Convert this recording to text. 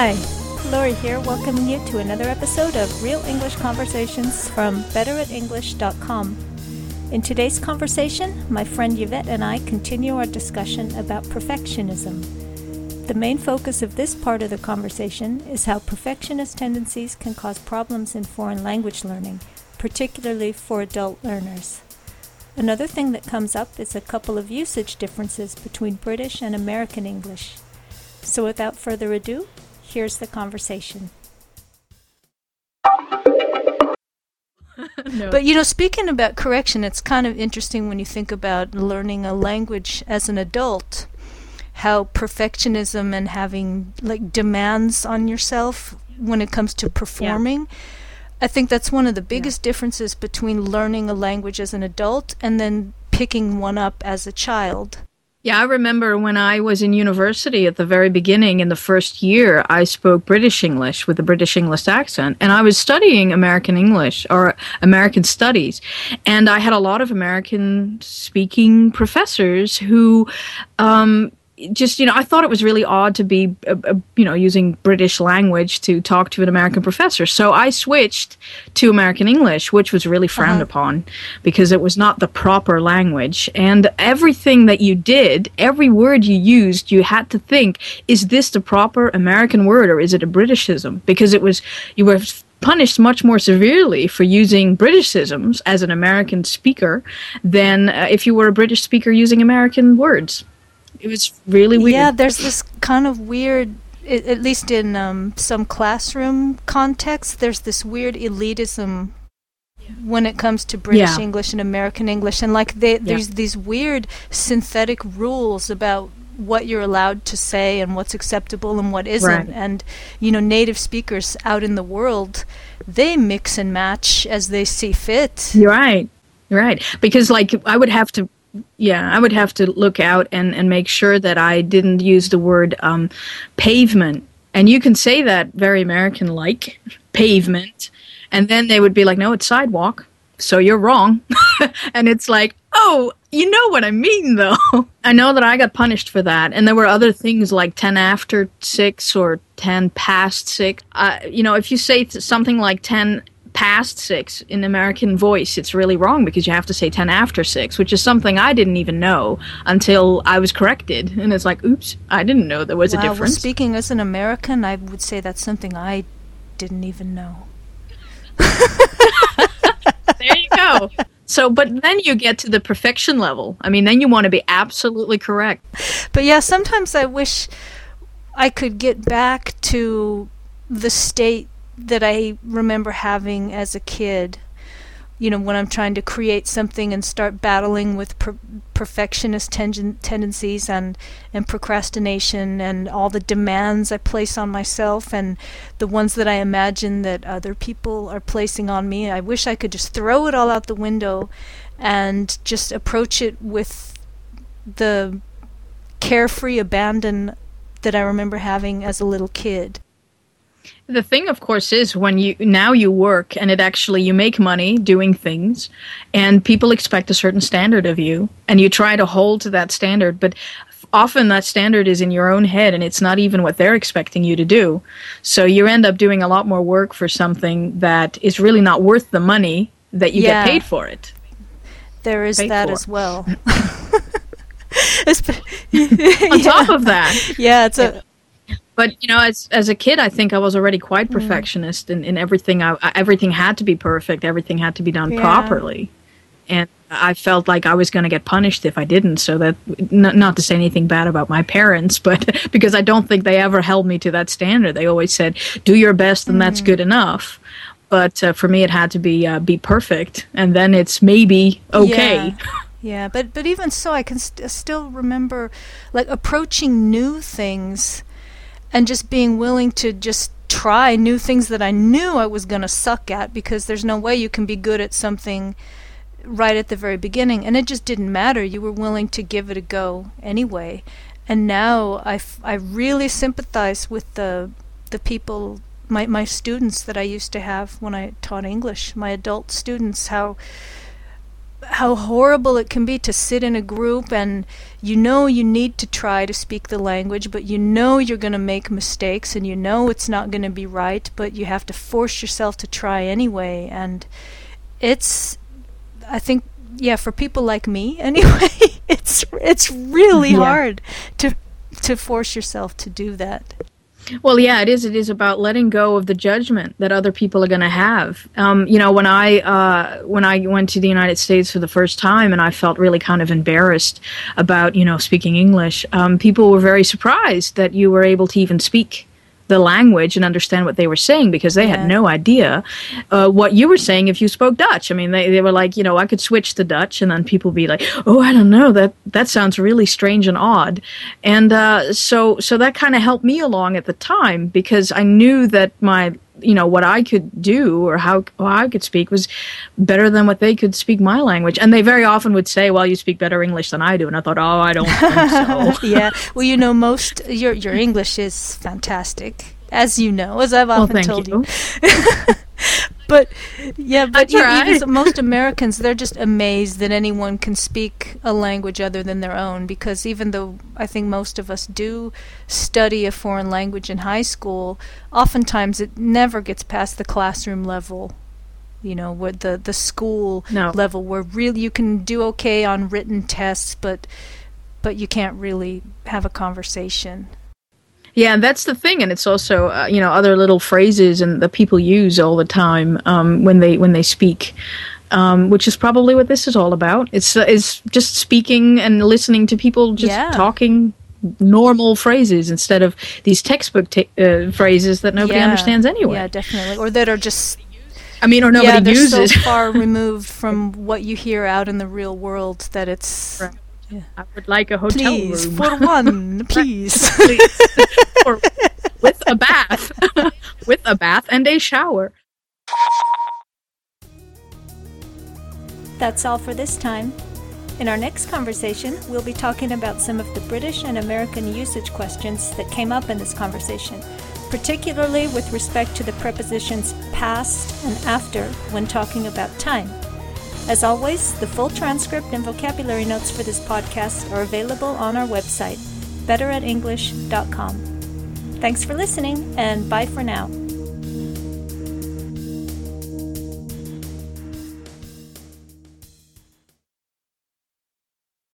Hi, Lori here, welcoming you to another episode of Real English Conversations from betteratenglish.com. In today's conversation, my friend Yvette and I continue our discussion about perfectionism. The main focus of this part of the conversation is how perfectionist tendencies can cause problems in foreign language learning, particularly for adult learners. Another thing that comes up is a couple of usage differences between British and American English. So without further ado, here's the conversation. no. But you know, speaking about correction, it's kind of interesting when you think about learning a language as an adult, how perfectionism and having like demands on yourself when it comes to performing. I think that's one of the biggest differences between learning a language as an adult and then picking one up as a child. Yeah, I remember when I was in university at the very beginning in the first year, I spoke British English with a British English accent, and I was studying American English or American studies. And I had a lot of American speaking professors who um, just you know i thought it was really odd to be uh, uh, you know using british language to talk to an american professor so i switched to american english which was really frowned uh-huh. upon because it was not the proper language and everything that you did every word you used you had to think is this the proper american word or is it a britishism because it was you were punished much more severely for using Britishisms as an American speaker than uh, if you were a British speaker using American words. It was really weird. Yeah, there's this kind of weird, at least in um, some classroom contexts, there's this weird elitism when it comes to British yeah. English and American English, and like they, there's yeah. these weird synthetic rules about what you're allowed to say and what's acceptable and what isn't. Right. And you know, native speakers out in the world, they mix and match as they see fit. You're right. Right. Because like I would have to yeah, I would have to look out and, and make sure that I didn't use the word um, pavement. And you can say that very American like, pavement. And then they would be like, no, it's sidewalk. So you're wrong. and it's like, oh, you know what I mean, though. I know that I got punished for that. And there were other things like 10 after 6 or 10 past 6. Uh, you know, if you say something like 10 past six in American voice, it's really wrong because you have to say 10 after six, which is something I didn't even know until I was corrected. And it's like, oops, I didn't know there was wow, a difference. Well, speaking as an American, I would say that's something I didn't even know. there you go. So, but then you get to the perfection level. I mean, then you want to be absolutely correct. But yeah, sometimes I wish I could get back to the state that I remember having as a kid. You know, when I'm trying to create something and start battling with per- perfectionist ten- tendencies and, and procrastination and all the demands I place on myself and the ones that I imagine that other people are placing on me. I wish I could just throw it all out the window and just approach it with the carefree abandon that I remember having as a little kid. The thing, of course, is when you now you work and it actually you make money doing things, and people expect a certain standard of you, and you try to hold to that standard, but often that standard is in your own head and it's not even what they're expecting you to do. So you end up doing a lot more work for something that is really not worth the money that you yeah. get paid for it. There is paid that for. as well. On top of that, yeah, it's a but you know, as as a kid, I think I was already quite perfectionist in, in everything. I, everything had to be perfect. Everything had to be done yeah. properly, and I felt like I was going to get punished if I didn't. So that, not, not to say anything bad about my parents, but because I don't think they ever held me to that standard. They always said, "Do your best, and mm. that's good enough." But uh, for me, it had to be uh, be perfect, and then it's maybe okay. Yeah. yeah, but but even so, I can st- still remember like approaching new things and just being willing to just try new things that I knew I was going to suck at because there's no way you can be good at something right at the very beginning. And it just didn't matter. You were willing to give it a go anyway. And now I, f- I really sympathize with the the people my my students that I used to have when I taught English my adult students how how horrible it can be to sit in a group and you know you need to try to speak the language, but you know you're going to make mistakes and you know it's not going to be right, but you have to force yourself to try anyway. And it's, I think, yeah, for people like me anyway, it's it's really yeah. hard to to force yourself to do that. Well, yeah, it is. It is about letting go of the judgment that other people are going to have. Um, you know, when I uh, when I went to the United States for the first time, and I felt really kind of embarrassed about you know speaking English, um, people were very surprised that you were able to even speak the language and understand what they were saying because they yeah. had no idea uh, what you were saying if you spoke Dutch. I mean, they, they were like, you know, I could switch to Dutch and then people be like, oh, I don't know, that that sounds really strange and odd. And uh, so so that kind of helped me along at the time because I knew that my you know what I could do or how, how I could speak was better than what they could speak my language. And they very often would say, "Well, you speak better English than I do," and I thought, "Oh, I don't think so." yeah, well, you know, most your your English is fantastic, as you know, as I've often well, told you. you. but yeah, but you, most Americans they're just amazed that anyone can speak a language other than their own because even though I think most of us do study a foreign language in high school, oftentimes it never gets past the classroom level. You know, where the the school no. level where really you can do okay on written tests, but but you can't really have a conversation. Yeah, and that's the thing, and it's also uh, you know other little phrases and that people use all the time um, when they when they speak. Um, which is probably what this is all about. It's uh, is just speaking and listening to people just yeah. talking normal phrases instead of these textbook t- uh, phrases that nobody yeah. understands anyway. Yeah, definitely, or that are just. I mean, or nobody yeah, they're uses. so far removed from what you hear out in the real world that it's. Right yeah. I would like a hotel please, room. for one, please. please. or with a bath. with a bath and a shower. That's all for this time. In our next conversation, we'll be talking about some of the British and American usage questions that came up in this conversation, particularly with respect to the prepositions past and after when talking about time. As always, the full transcript and vocabulary notes for this podcast are available on our website, betteratenglish.com. Thanks for listening, and bye for now.